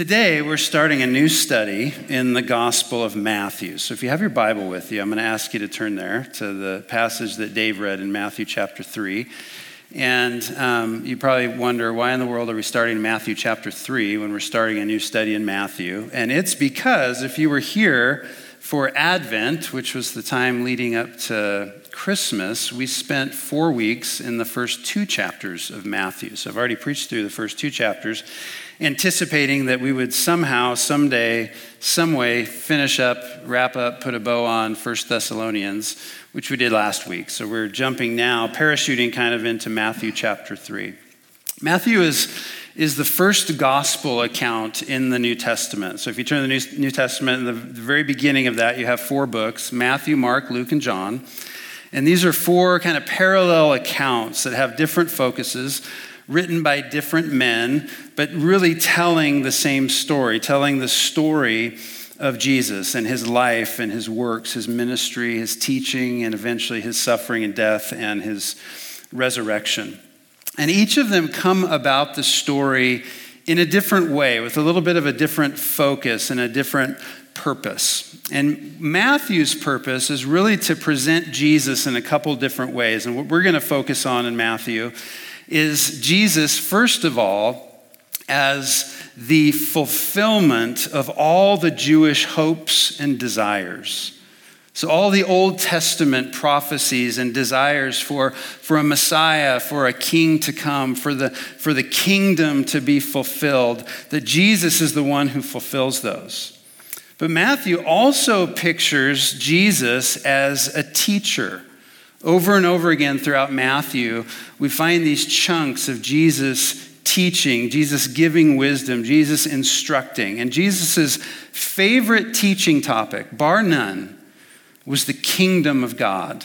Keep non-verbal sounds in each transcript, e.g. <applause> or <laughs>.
Today, we're starting a new study in the Gospel of Matthew. So, if you have your Bible with you, I'm going to ask you to turn there to the passage that Dave read in Matthew chapter 3. And um, you probably wonder why in the world are we starting Matthew chapter 3 when we're starting a new study in Matthew? And it's because if you were here for Advent, which was the time leading up to Christmas, we spent four weeks in the first two chapters of Matthew. So I've already preached through the first two chapters anticipating that we would somehow, someday, some way finish up, wrap up, put a bow on First Thessalonians, which we did last week. So we're jumping now, parachuting kind of into Matthew chapter 3. Matthew is, is the first gospel account in the New Testament. So if you turn to the New, New Testament, in the, the very beginning of that, you have four books Matthew, Mark, Luke, and John. And these are four kind of parallel accounts that have different focuses written by different men, but really telling the same story, telling the story of Jesus and his life and his works, his ministry, his teaching, and eventually his suffering and death and his resurrection. And each of them come about the story in a different way, with a little bit of a different focus and a different purpose. And Matthew's purpose is really to present Jesus in a couple different ways. And what we're going to focus on in Matthew is Jesus, first of all, as the fulfillment of all the Jewish hopes and desires. So, all the Old Testament prophecies and desires for, for a Messiah, for a king to come, for the, for the kingdom to be fulfilled, that Jesus is the one who fulfills those. But Matthew also pictures Jesus as a teacher over and over again throughout Matthew, we find these chunks of Jesus teaching, Jesus giving wisdom, Jesus instructing. And Jesus' favorite teaching topic, bar none, was the kingdom of God.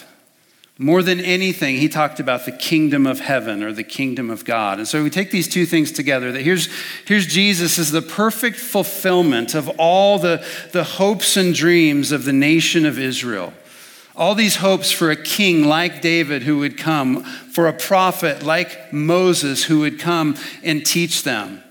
More than anything, he talked about the kingdom of heaven or the kingdom of God. And so we take these two things together that here's, here's Jesus as the perfect fulfillment of all the, the hopes and dreams of the nation of Israel. All these hopes for a king like David who would come, for a prophet like Moses who would come and teach them.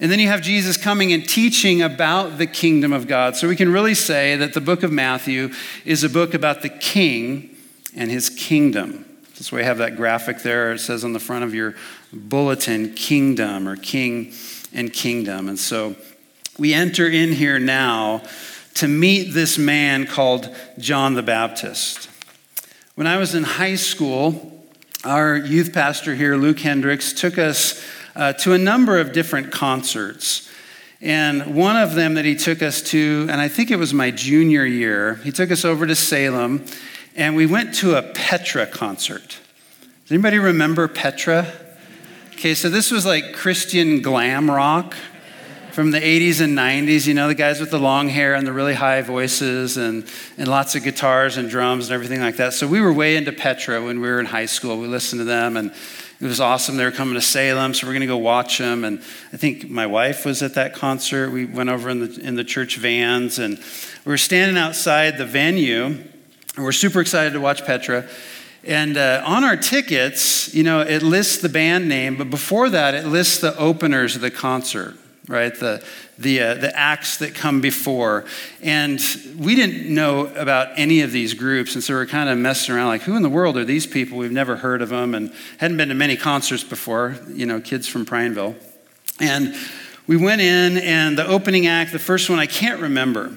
And then you have Jesus coming and teaching about the kingdom of God. So we can really say that the book of Matthew is a book about the king and his kingdom. That's why we have that graphic there. It says on the front of your bulletin, kingdom or king and kingdom. And so we enter in here now to meet this man called John the Baptist. When I was in high school, our youth pastor here, Luke Hendricks, took us uh, to a number of different concerts. And one of them that he took us to, and I think it was my junior year, he took us over to Salem and we went to a Petra concert. Does anybody remember Petra? Okay, so this was like Christian glam rock from the 80s and 90s, you know, the guys with the long hair and the really high voices and, and lots of guitars and drums and everything like that. So we were way into Petra when we were in high school. We listened to them and it was awesome. They were coming to Salem, so we're going to go watch them. And I think my wife was at that concert. We went over in the, in the church vans and we were standing outside the venue and we're super excited to watch Petra. And uh, on our tickets, you know, it lists the band name, but before that, it lists the openers of the concert right? The, the, uh, the acts that come before. And we didn't know about any of these groups. And so we're kind of messing around like, who in the world are these people? We've never heard of them and hadn't been to many concerts before, you know, kids from Prineville. And we went in, and the opening act, the first one, I can't remember.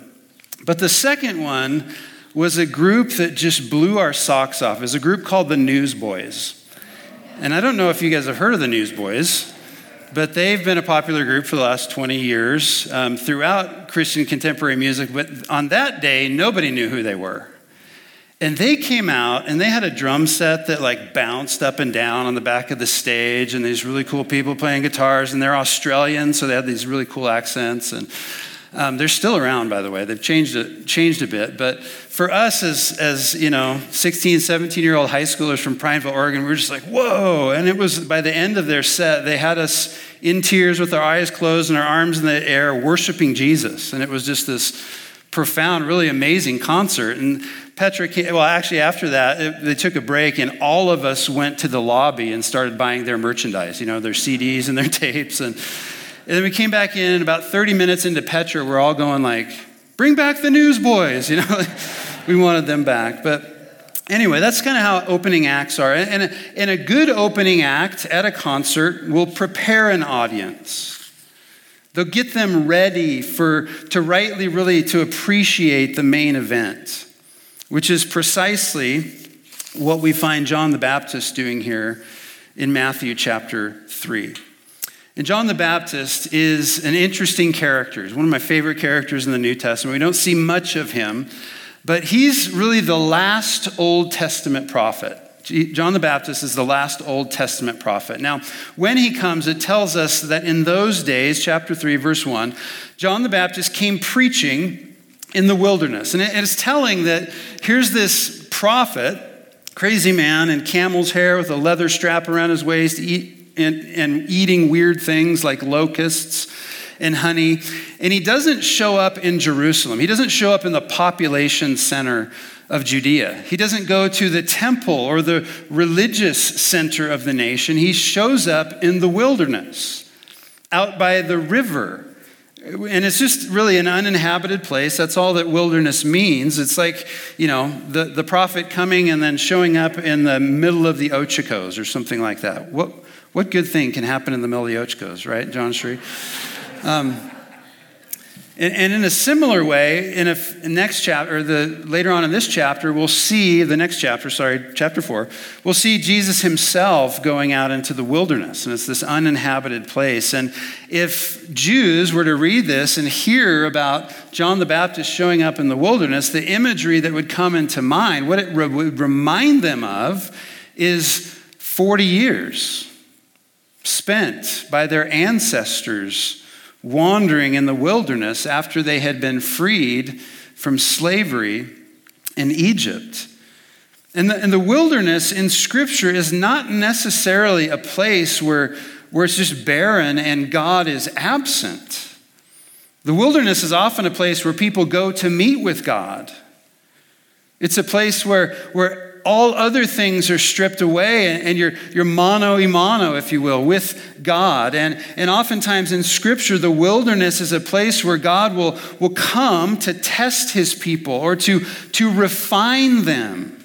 But the second one was a group that just blew our socks off. It was a group called the Newsboys. And I don't know if you guys have heard of the Newsboys but they've been a popular group for the last 20 years um, throughout Christian contemporary music. But on that day, nobody knew who they were. And they came out and they had a drum set that like bounced up and down on the back of the stage, and these really cool people playing guitars, and they're Australian, so they had these really cool accents. And um, they're still around, by the way. They've changed a, changed a bit. But for us, as, as you know, 16, 17 year old high schoolers from Prineville, Oregon, we were just like, whoa. And it was by the end of their set, they had us in tears with our eyes closed and our arms in the air, worshiping Jesus. And it was just this profound, really amazing concert. And Petra came, well, actually, after that, it, they took a break, and all of us went to the lobby and started buying their merchandise, you know, their CDs and their <laughs> tapes. And And then we came back in, about 30 minutes into Petra, we're all going like, bring back the newsboys, <laughs> you know? we wanted them back. But anyway, that's kind of how opening acts are. And a, and a good opening act at a concert will prepare an audience. They'll get them ready for, to rightly, really, to appreciate the main event, which is precisely what we find John the Baptist doing here in Matthew chapter 3. And John the Baptist is an interesting character. He's one of my favorite characters in the New Testament. We don't see much of him, but he's really the last Old Testament prophet. John the Baptist is the last Old Testament prophet. Now, when he comes, it tells us that in those days, chapter 3, verse 1, John the Baptist came preaching in the wilderness. And it's telling that here's this prophet, crazy man in camel's hair with a leather strap around his waist, eat, and, and eating weird things like locusts and honey. And he doesn't show up in Jerusalem, he doesn't show up in the population center of Judea. He doesn't go to the temple or the religious center of the nation. He shows up in the wilderness, out by the river. And it's just really an uninhabited place. That's all that wilderness means. It's like, you know, the, the prophet coming and then showing up in the middle of the Ochoco's or something like that. What, what good thing can happen in the middle of the Ochoco's, right, John Street? Um, and, and in a similar way, in a next chapter, or the later on in this chapter, we'll see the next chapter. Sorry, chapter four. We'll see Jesus himself going out into the wilderness, and it's this uninhabited place. And if Jews were to read this and hear about John the Baptist showing up in the wilderness, the imagery that would come into mind, what it re- would remind them of, is 40 years spent by their ancestors wandering in the wilderness after they had been freed from slavery in Egypt. And the, and the wilderness in Scripture is not necessarily a place where, where it's just barren and God is absent. The wilderness is often a place where people go to meet with God. It's a place where, where all other things are stripped away and you're, you're mano a mano, if you will, with God. And, and oftentimes in Scripture, the wilderness is a place where God will, will come to test his people or to, to refine them,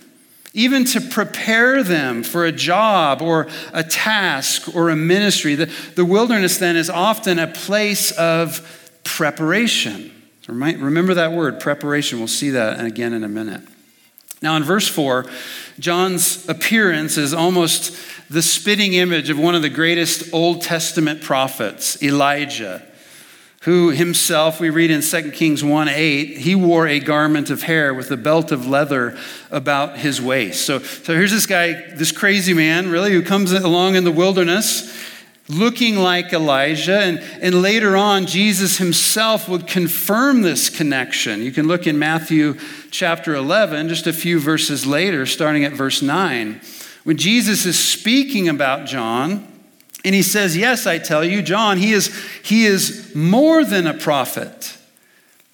even to prepare them for a job or a task or a ministry. The, the wilderness then is often a place of preparation. Remember that word, preparation. We'll see that again in a minute. Now, in verse 4, John's appearance is almost the spitting image of one of the greatest Old Testament prophets, Elijah, who himself, we read in 2 Kings 1 8, he wore a garment of hair with a belt of leather about his waist. So, so here's this guy, this crazy man, really, who comes along in the wilderness looking like Elijah. And, and later on, Jesus himself would confirm this connection. You can look in Matthew chapter 11, just a few verses later, starting at verse 9, when Jesus is speaking about John. And he says, Yes, I tell you, John, he is, he is more than a prophet.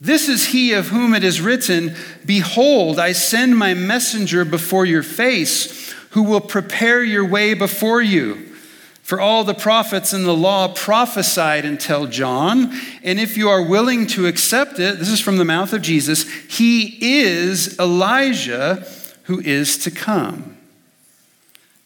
This is he of whom it is written, Behold, I send my messenger before your face, who will prepare your way before you. For all the prophets in the law prophesied until John, and if you are willing to accept it, this is from the mouth of Jesus, he is Elijah who is to come.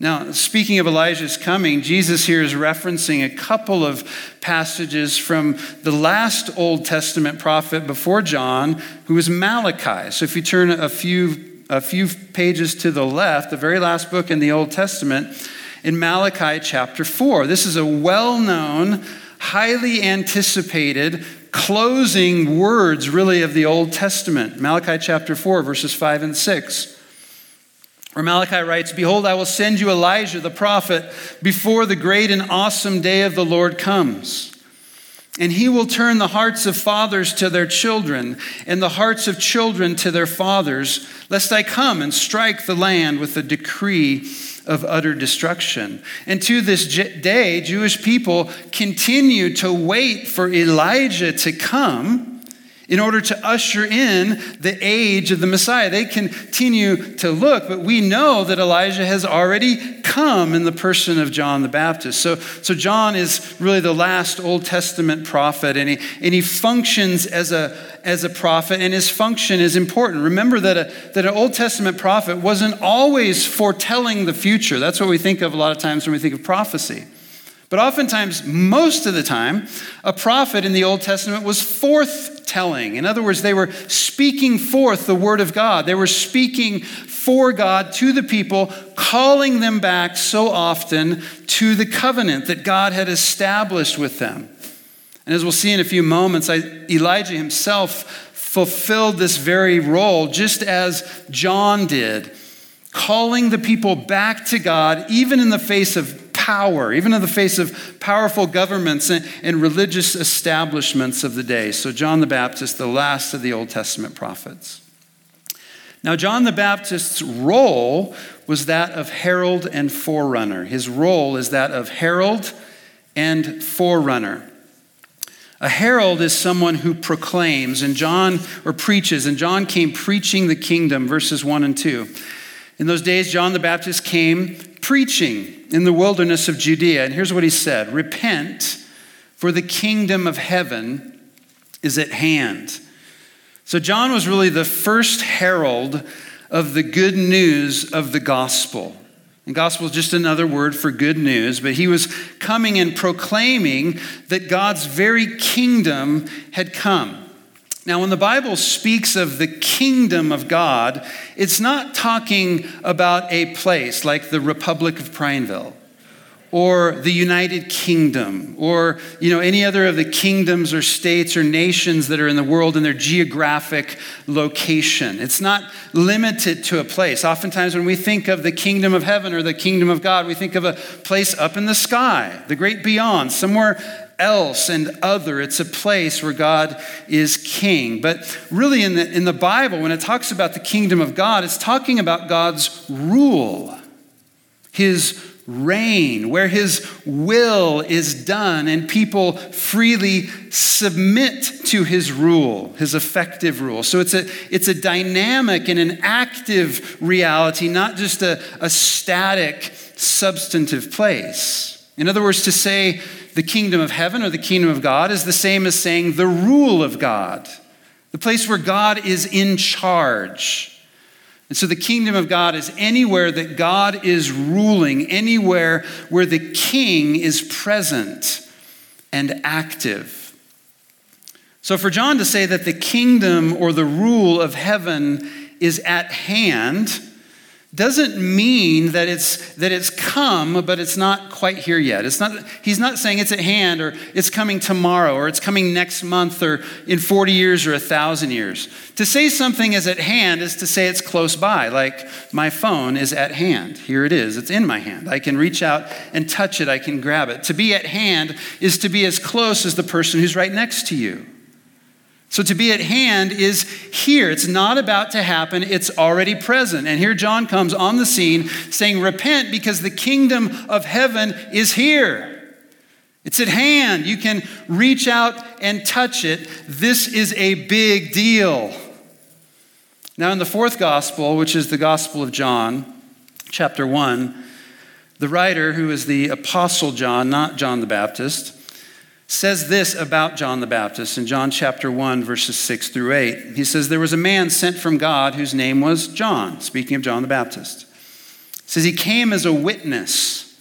Now, speaking of Elijah's coming, Jesus here is referencing a couple of passages from the last Old Testament prophet before John, who was Malachi. So if you turn a few, a few pages to the left, the very last book in the Old Testament, in Malachi chapter 4. This is a well known, highly anticipated closing words, really, of the Old Testament. Malachi chapter 4, verses 5 and 6. Where Malachi writes, Behold, I will send you Elijah the prophet before the great and awesome day of the Lord comes. And he will turn the hearts of fathers to their children, and the hearts of children to their fathers, lest I come and strike the land with a decree of utter destruction. And to this day, Jewish people continue to wait for Elijah to come in order to usher in the age of the Messiah. They continue to look, but we know that Elijah has already come in the person of John the Baptist. So, so John is really the last Old Testament prophet, and he, and he functions as a, as a prophet, and his function is important. Remember that, a, that an Old Testament prophet wasn't always foretelling the future. That's what we think of a lot of times when we think of prophecy. But oftentimes, most of the time, a prophet in the Old Testament was forth telling. In other words, they were speaking forth the word of God. They were speaking for God to the people, calling them back so often to the covenant that God had established with them. And as we'll see in a few moments, Elijah himself fulfilled this very role just as John did, calling the people back to God, even in the face of power, even in the face of powerful governments and, and religious establishments of the day. So, John the Baptist, the last of the Old Testament prophets. Now, John the Baptist's role was that of herald and forerunner. His role is that of herald and forerunner. A herald is someone who proclaims, and John, or preaches, and John came preaching the kingdom, verses 1 and 2. In those days, John the Baptist came preaching in the wilderness of Judea. And here's what he said Repent, for the kingdom of heaven is at hand. So, John was really the first herald of the good news of the gospel. And gospel is just another word for good news, but he was coming and proclaiming that God's very kingdom had come. Now, when the Bible speaks of the kingdom of God, it's not talking about a place like the Republic of Prineville or the United Kingdom or you know any other of the kingdoms or states or nations that are in the world in their geographic location. It's not limited to a place. Oftentimes when we think of the kingdom of heaven or the kingdom of God, we think of a place up in the sky, the great beyond, somewhere else and other. It's a place where God is king. But really, in the, in the Bible, when it talks about the kingdom of God, it's talking about God's rule, his reign, where his will is done and people freely submit to his rule, his effective rule. So it's a, it's a dynamic and an active reality, not just a, a static, substantive place. In other words, to say the kingdom of heaven or the kingdom of God is the same as saying the rule of God, the place where God is in charge. And so the kingdom of God is anywhere that God is ruling, anywhere where the king is present and active. So for John to say that the kingdom or the rule of heaven is at hand, doesn't mean that it's that it's come but it's not quite here yet. It's not he's not saying it's at hand or it's coming tomorrow or it's coming next month or in 40 years or a thousand years. To say something is at hand is to say it's close by like my phone is at hand. Here it is. It's in my hand. I can reach out and touch it. I can grab it. To be at hand is to be as close as the person who's right next to you so to be at hand is here. It's not about to happen, it's already present. And here John comes on the scene saying, Repent because the kingdom of heaven is here. It's at hand. You can reach out and touch it. This is a big deal. Now, in the fourth gospel, which is the Gospel of John, chapter 1, the writer, who is the Apostle John, not John the Baptist, says this about John the Baptist in John chapter 1, verses 6 through 8. He says, There was a man sent from God whose name was John, speaking of John the Baptist. Says, He came as a witness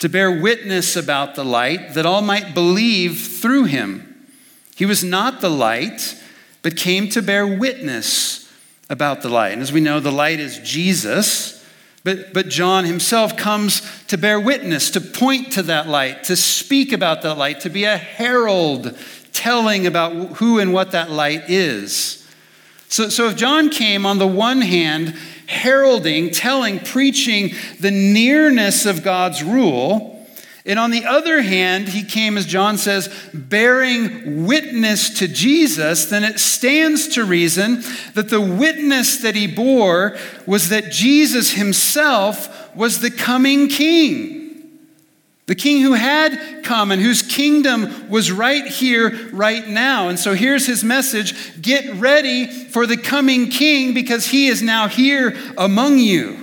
to bear witness about the light that all might believe through him. He was not the light, but came to bear witness about the light. And as we know, the light is Jesus. But, but John himself comes to bear witness, to point to that light, to speak about that light, to be a herald telling about who and what that light is. So, so if John came on the one hand, heralding, telling, preaching the nearness of God's rule, and on the other hand, he came, as John says, bearing witness to Jesus, then it stands to reason that the witness that he bore was that Jesus himself was the coming king. The king who had come and whose kingdom was right here, right now. And so here's his message get ready for the coming king because he is now here among you.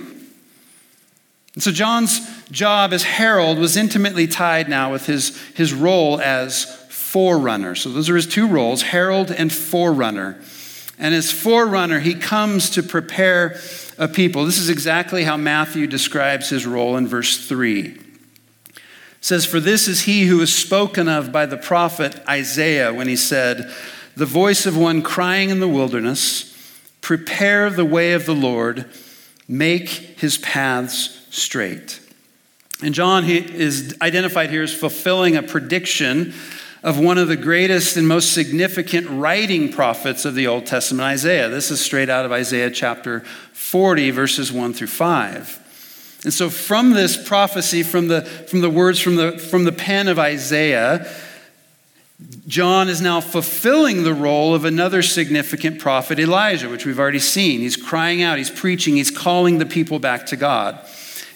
And so John's job as herald was intimately tied now with his, his role as forerunner. So those are his two roles herald and forerunner. And as forerunner, he comes to prepare a people. This is exactly how Matthew describes his role in verse 3 says, For this is he who was spoken of by the prophet Isaiah when he said, The voice of one crying in the wilderness, Prepare the way of the Lord, make his paths straight. And John is identified here as fulfilling a prediction of one of the greatest and most significant writing prophets of the Old Testament, Isaiah. This is straight out of Isaiah chapter 40, verses 1 through 5. And so, from this prophecy, from the, from the words from the, from the pen of Isaiah, John is now fulfilling the role of another significant prophet, Elijah, which we've already seen. He's crying out, he's preaching, he's calling the people back to God.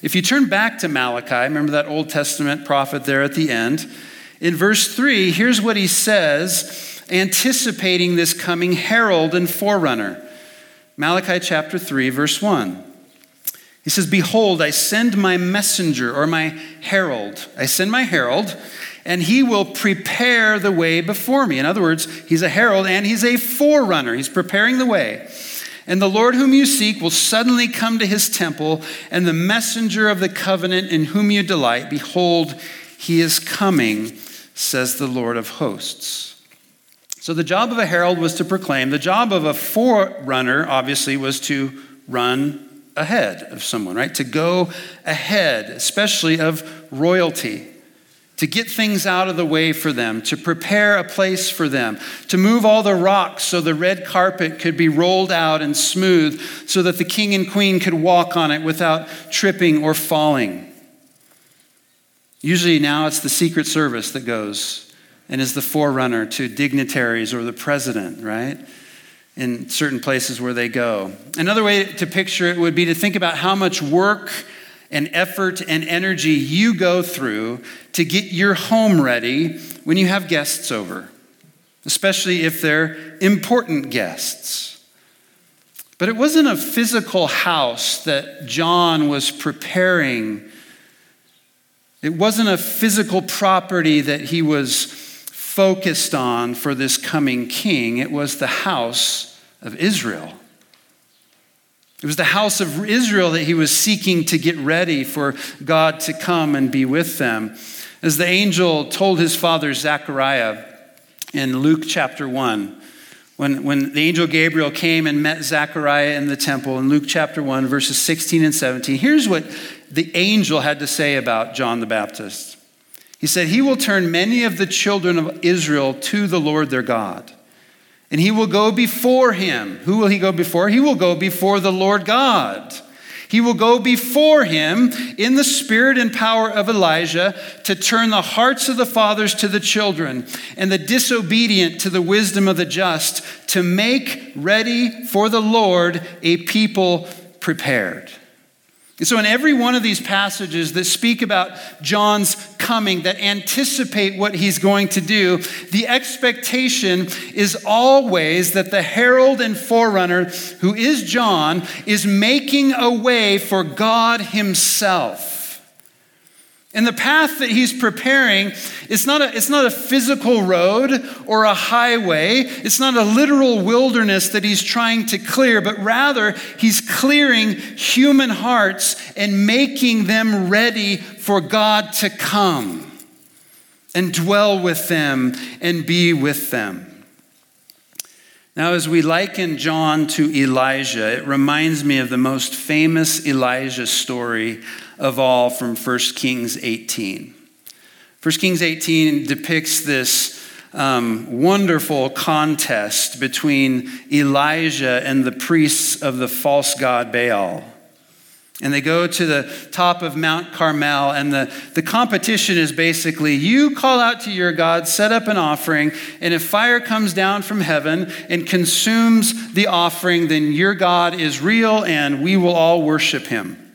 If you turn back to Malachi, remember that Old Testament prophet there at the end? In verse 3, here's what he says, anticipating this coming herald and forerunner. Malachi chapter 3, verse 1. He says, Behold, I send my messenger or my herald. I send my herald, and he will prepare the way before me. In other words, he's a herald and he's a forerunner. He's preparing the way. And the Lord whom you seek will suddenly come to his temple, and the messenger of the covenant in whom you delight, behold, he is coming, says the Lord of hosts. So the job of a herald was to proclaim. The job of a forerunner, obviously, was to run ahead of someone, right? To go ahead, especially of royalty, to get things out of the way for them, to prepare a place for them, to move all the rocks so the red carpet could be rolled out and smooth so that the king and queen could walk on it without tripping or falling. Usually now it's the Secret Service that goes and is the forerunner to dignitaries or the president, right? in certain places where they go. Another way to picture it would be to think about how much work and effort and energy you go through to get your home ready when you have guests over, especially if they're important guests. But it wasn't a physical house that John was preparing. It wasn't a physical property that he was focused on for this coming king, it was the house of Israel. It was the house of Israel that he was seeking to get ready for God to come and be with them. As the angel told his father Zechariah in Luke chapter 1, when, when the angel Gabriel came and met Zechariah in the temple in Luke chapter 1, verses 16 and 17, here's what the angel had to say about John the Baptist. He said, He will turn many of the children of Israel to the Lord their God. And he will go before him. Who will he go before? He will go before the Lord God. He will go before him in the spirit and power of Elijah to turn the hearts of the fathers to the children and the disobedient to the wisdom of the just, to make ready for the Lord a people prepared. And so, in every one of these passages that speak about John's coming, that anticipate what he's going to do, the expectation is always that the herald and forerunner, who is John, is making a way for God himself. And the path that he's preparing, it's not, a, it's not a physical road or a highway. It's not a literal wilderness that he's trying to clear, but rather he's clearing human hearts and making them ready for God to come and dwell with them and be with them. Now, as we liken John to Elijah, it reminds me of the most famous Elijah story of all from 1 Kings 18. 1 Kings 18 depicts this um, wonderful contest between Elijah and the priests of the false god Baal. And they go to the top of Mount Carmel, and the, the competition is basically you call out to your God, set up an offering, and if fire comes down from heaven and consumes the offering, then your God is real and we will all worship him.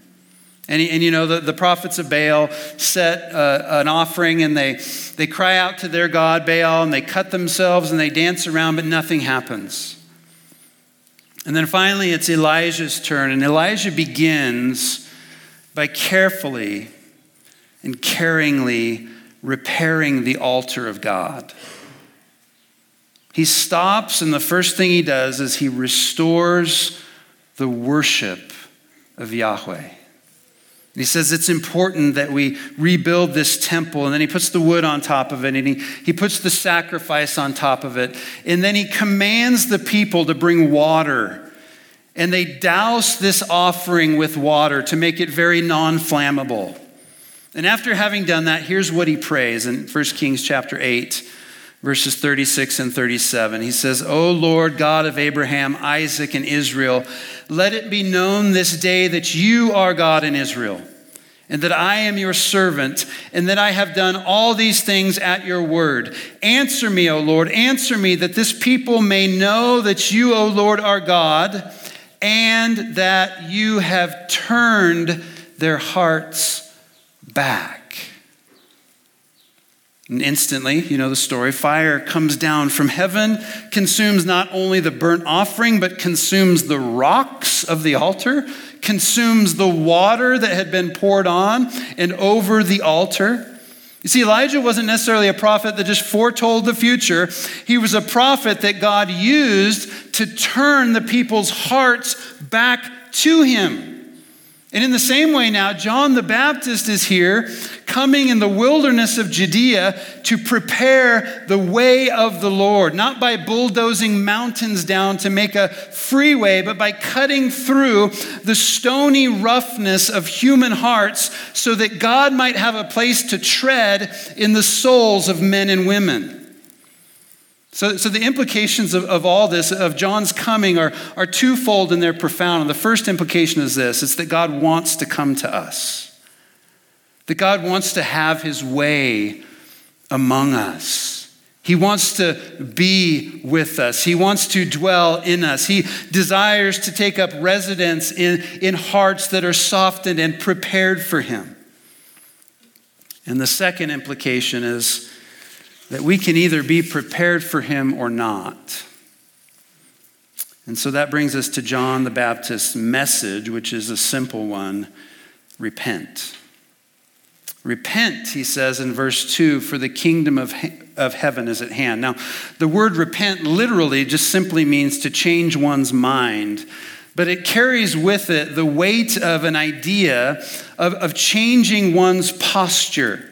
And, and you know, the, the prophets of Baal set uh, an offering and they, they cry out to their God, Baal, and they cut themselves and they dance around, but nothing happens. And then finally, it's Elijah's turn, and Elijah begins by carefully and caringly repairing the altar of God. He stops, and the first thing he does is he restores the worship of Yahweh. He says it's important that we rebuild this temple. And then he puts the wood on top of it and he, he puts the sacrifice on top of it. And then he commands the people to bring water. And they douse this offering with water to make it very non flammable. And after having done that, here's what he prays in 1 Kings chapter 8, verses 36 and 37. He says, O Lord God of Abraham, Isaac, and Israel, let it be known this day that you are God in Israel, and that I am your servant, and that I have done all these things at your word. Answer me, O Lord, answer me, that this people may know that you, O Lord, are God, and that you have turned their hearts back. And instantly, you know the story, fire comes down from heaven, consumes not only the burnt offering, but consumes the rocks of the altar, consumes the water that had been poured on and over the altar. You see, Elijah wasn't necessarily a prophet that just foretold the future. He was a prophet that God used to turn the people's hearts back to him. And in the same way, now, John the Baptist is here, coming in the wilderness of Judea to prepare the way of the Lord, not by bulldozing mountains down to make a freeway, but by cutting through the stony roughness of human hearts so that God might have a place to tread in the souls of men and women. So, so the implications of, of all this, of John's coming, are, are twofold and they're profound. And the first implication is this it's that God wants to come to us, that God wants to have his way among us. He wants to be with us. He wants to dwell in us. He desires to take up residence in, in hearts that are softened and prepared for Him. And the second implication is that we can either be prepared for him or not. And so that brings us to John the Baptist's message, which is a simple one repent. Repent, he says in verse 2, for the kingdom of, he- of heaven is at hand. Now, the word repent literally just simply means to change one's mind, but it carries with it the weight of an idea of, of changing one's posture,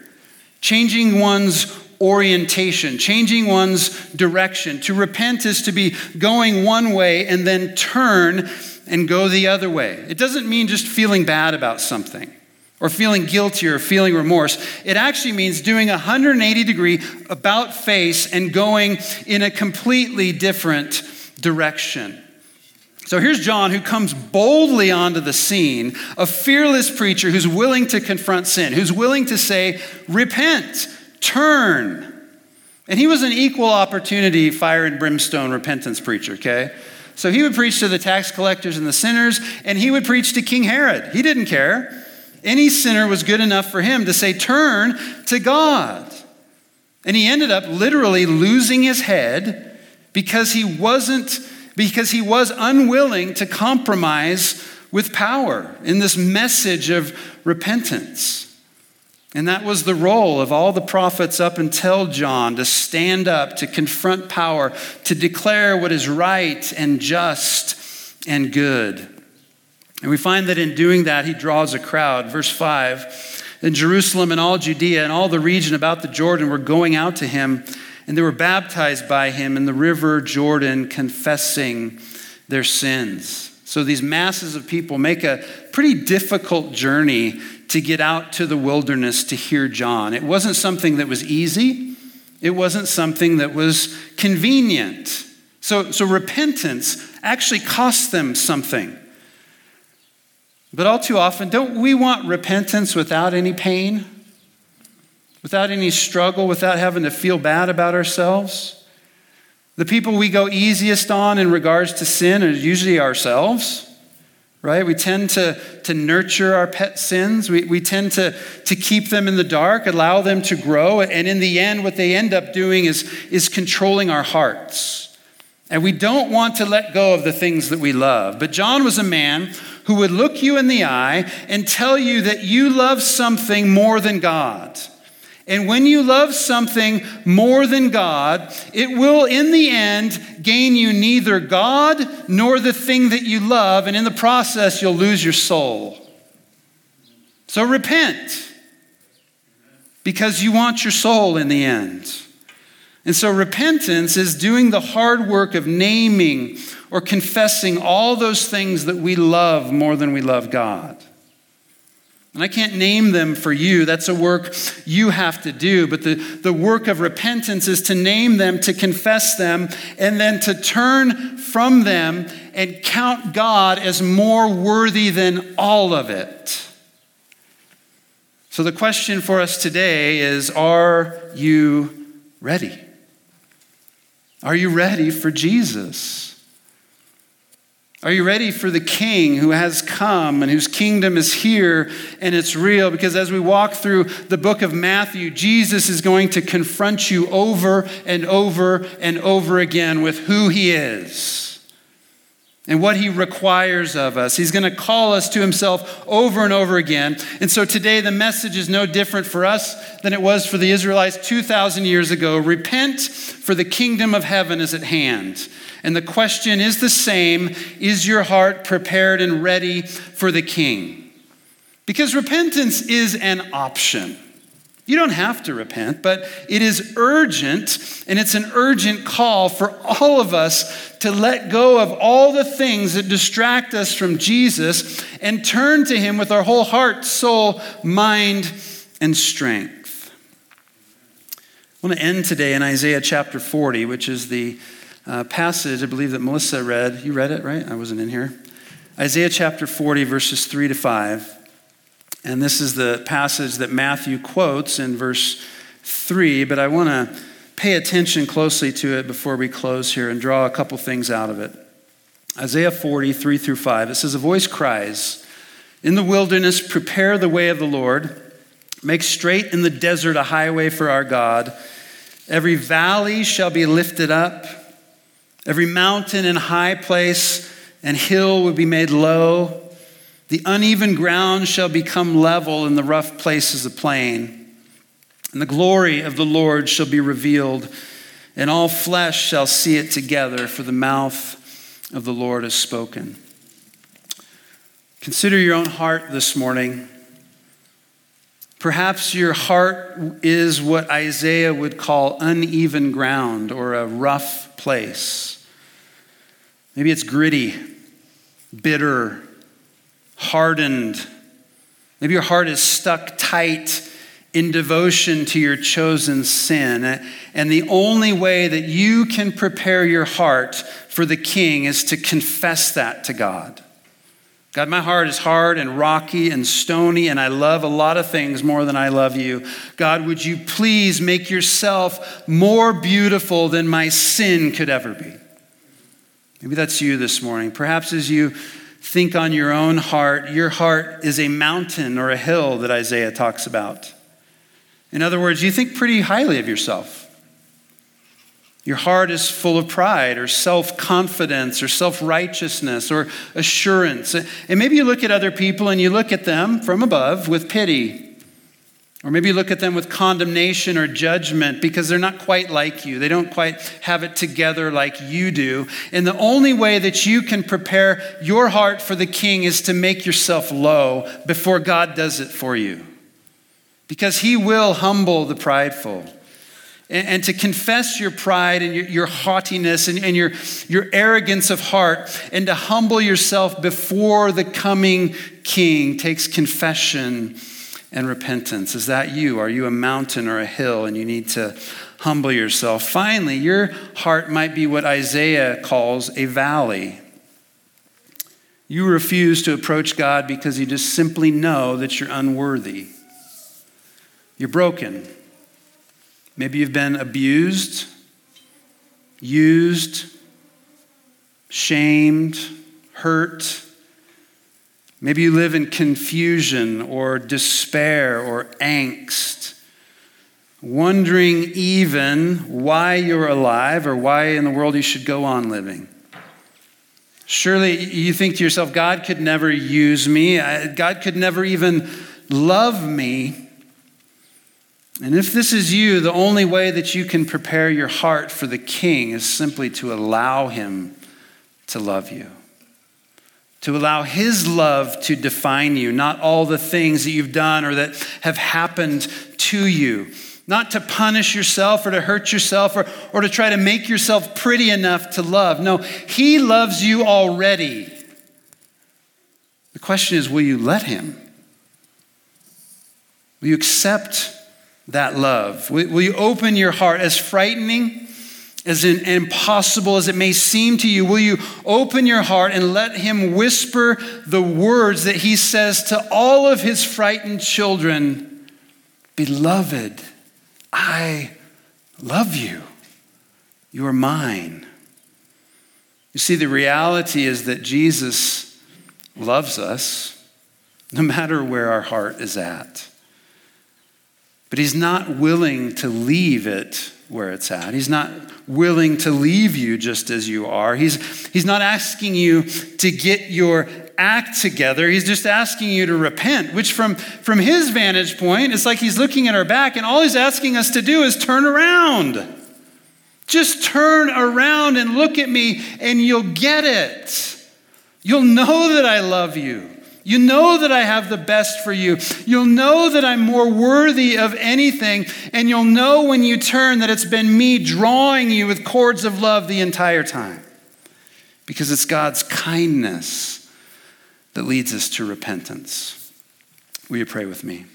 changing one's orientation, changing one's direction. To repent is to be going one way and then turn and go the other way. It doesn't mean just feeling bad about something or feeling guilty or feeling remorse. It actually means doing a 180 degree about face and going in a completely different direction. So here's John who comes boldly onto the scene, a fearless preacher who's willing to confront sin, who's willing to say, Repent, turn. And he was an equal opportunity fire and brimstone repentance preacher, okay? So he would preach to the tax collectors and the sinners, and he would preach to King Herod. He didn't care. Any sinner was good enough for him to say, Turn to God. And he ended up literally losing his head because he wasn't, because he was unwilling to compromise with power in this message of repentance. And that was the role of all the prophets up until John to stand up, to confront power, to declare what is right and just and good. And we find that in doing that, he draws a crowd. Verse 5 In Jerusalem and all Judea and all the region about the Jordan were going out to him, and they were baptized by him in the river Jordan, confessing their sins. So these masses of people make a pretty difficult journey to get out to the wilderness to hear John. It wasn't something that was easy, it wasn't something that was convenient. So, so repentance actually cost them something. But all too often, don't we want repentance without any pain? Without any struggle, without having to feel bad about ourselves? The people we go easiest on in regards to sin are usually ourselves. Right? We tend to, to nurture our pet sins. We, we tend to, to keep them in the dark, allow them to grow. And in the end, what they end up doing is, is controlling our hearts. And we don't want to let go of the things that we love. But John was a man who would look you in the eye and tell you that you love something more than God. And when you love something more than God, it will in the end gain you neither God nor the thing that you love, and in the process, you'll lose your soul. So repent because you want your soul in the end. And so repentance is doing the hard work of naming or confessing all those things that we love more than we love God. And I can't name them for you. That's a work you have to do. But the, the work of repentance is to name them, to confess them, and then to turn from them and count God as more worthy than all of it. So the question for us today is Are you ready? Are you ready for Jesus? Are you ready for the King who has come and whose kingdom is here and it's real? Because as we walk through the book of Matthew, Jesus is going to confront you over and over and over again with who he is and what he requires of us. He's going to call us to himself over and over again. And so today, the message is no different for us than it was for the Israelites 2,000 years ago. Repent, for the kingdom of heaven is at hand. And the question is the same Is your heart prepared and ready for the king? Because repentance is an option. You don't have to repent, but it is urgent, and it's an urgent call for all of us to let go of all the things that distract us from Jesus and turn to Him with our whole heart, soul, mind, and strength. I want to end today in Isaiah chapter 40, which is the uh, passage I believe that Melissa read. You read it, right? I wasn't in here. Isaiah chapter 40, verses 3 to 5. And this is the passage that Matthew quotes in verse 3, but I want to pay attention closely to it before we close here and draw a couple things out of it. Isaiah 40, 3 through 5. It says, A voice cries, In the wilderness, prepare the way of the Lord, make straight in the desert a highway for our God. Every valley shall be lifted up, every mountain and high place and hill will be made low. The uneven ground shall become level, and the rough places a plain. And the glory of the Lord shall be revealed, and all flesh shall see it together, for the mouth of the Lord has spoken. Consider your own heart this morning. Perhaps your heart is what Isaiah would call uneven ground or a rough place. Maybe it's gritty, bitter, hardened. Maybe your heart is stuck tight in devotion to your chosen sin. And the only way that you can prepare your heart for the king is to confess that to God. God, my heart is hard and rocky and stony, and I love a lot of things more than I love you. God, would you please make yourself more beautiful than my sin could ever be? Maybe that's you this morning. Perhaps as you think on your own heart, your heart is a mountain or a hill that Isaiah talks about. In other words, you think pretty highly of yourself. Your heart is full of pride or self confidence or self righteousness or assurance. And maybe you look at other people and you look at them from above with pity or maybe look at them with condemnation or judgment because they're not quite like you. They don't quite have it together like you do. And the only way that you can prepare your heart for the king is to make yourself low before God does it for you. Because he will humble the prideful. And, and to confess your pride and your, your haughtiness and, and your, your arrogance of heart and to humble yourself before the coming king takes confession and repentance. Is that you? Are you a mountain or a hill and you need to humble yourself? Finally, your heart might be what Isaiah calls a valley. You refuse to approach God because you just simply know that you're unworthy. You're broken. Maybe you've been abused, used, shamed, hurt Maybe you live in confusion or despair or angst, wondering even why you're alive or why in the world you should go on living. Surely you think to yourself, God could never use me, God could never even love me. And if this is you, the only way that you can prepare your heart for the king is simply to allow him to love you to allow His love to define you, not all the things that you've done or that have happened to you. Not to punish yourself or to hurt yourself or, or to try to make yourself pretty enough to love. No, He loves you already. The question is will you let Him? Will you accept that love? Will, will you open your heart as frightening? As impossible as it may seem to you, will you open your heart and let Him whisper the words that He says to all of His frightened children Beloved, I love you. You are mine. You see, the reality is that Jesus loves us no matter where our heart is at. But He's not willing to leave it where it's at. He's not willing to leave you just as you are. He's, he's not asking you to get your act together. He's just asking you to repent, which from, from his vantage point, it's like he's looking at our back, and all he's asking us to do is turn around. Just turn around and look at me, and you'll get it. You'll know that I love you. You know that I have the best for you. You'll know that I'm more worthy of anything. And you'll know when you turn that it's been me drawing you with cords of love the entire time. Because it's God's kindness that leads us to repentance. Will you pray with me?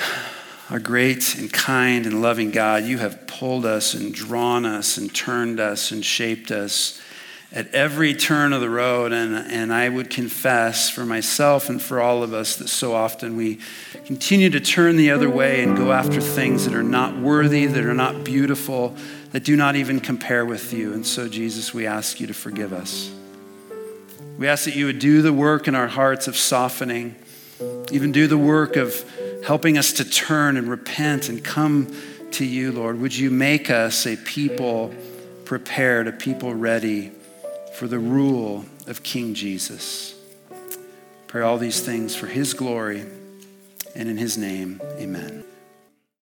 <sighs> Our great and kind and loving God, you have pulled us and drawn us and turned us and shaped us at every turn of the road. And, and I would confess for myself and for all of us that so often we continue to turn the other way and go after things that are not worthy, that are not beautiful, that do not even compare with you. And so, Jesus, we ask you to forgive us. We ask that you would do the work in our hearts of softening, even do the work of helping us to turn and repent and come to you, Lord. Would you make us a people prepared, a people ready? For the rule of King Jesus. Pray all these things for his glory and in his name. Amen.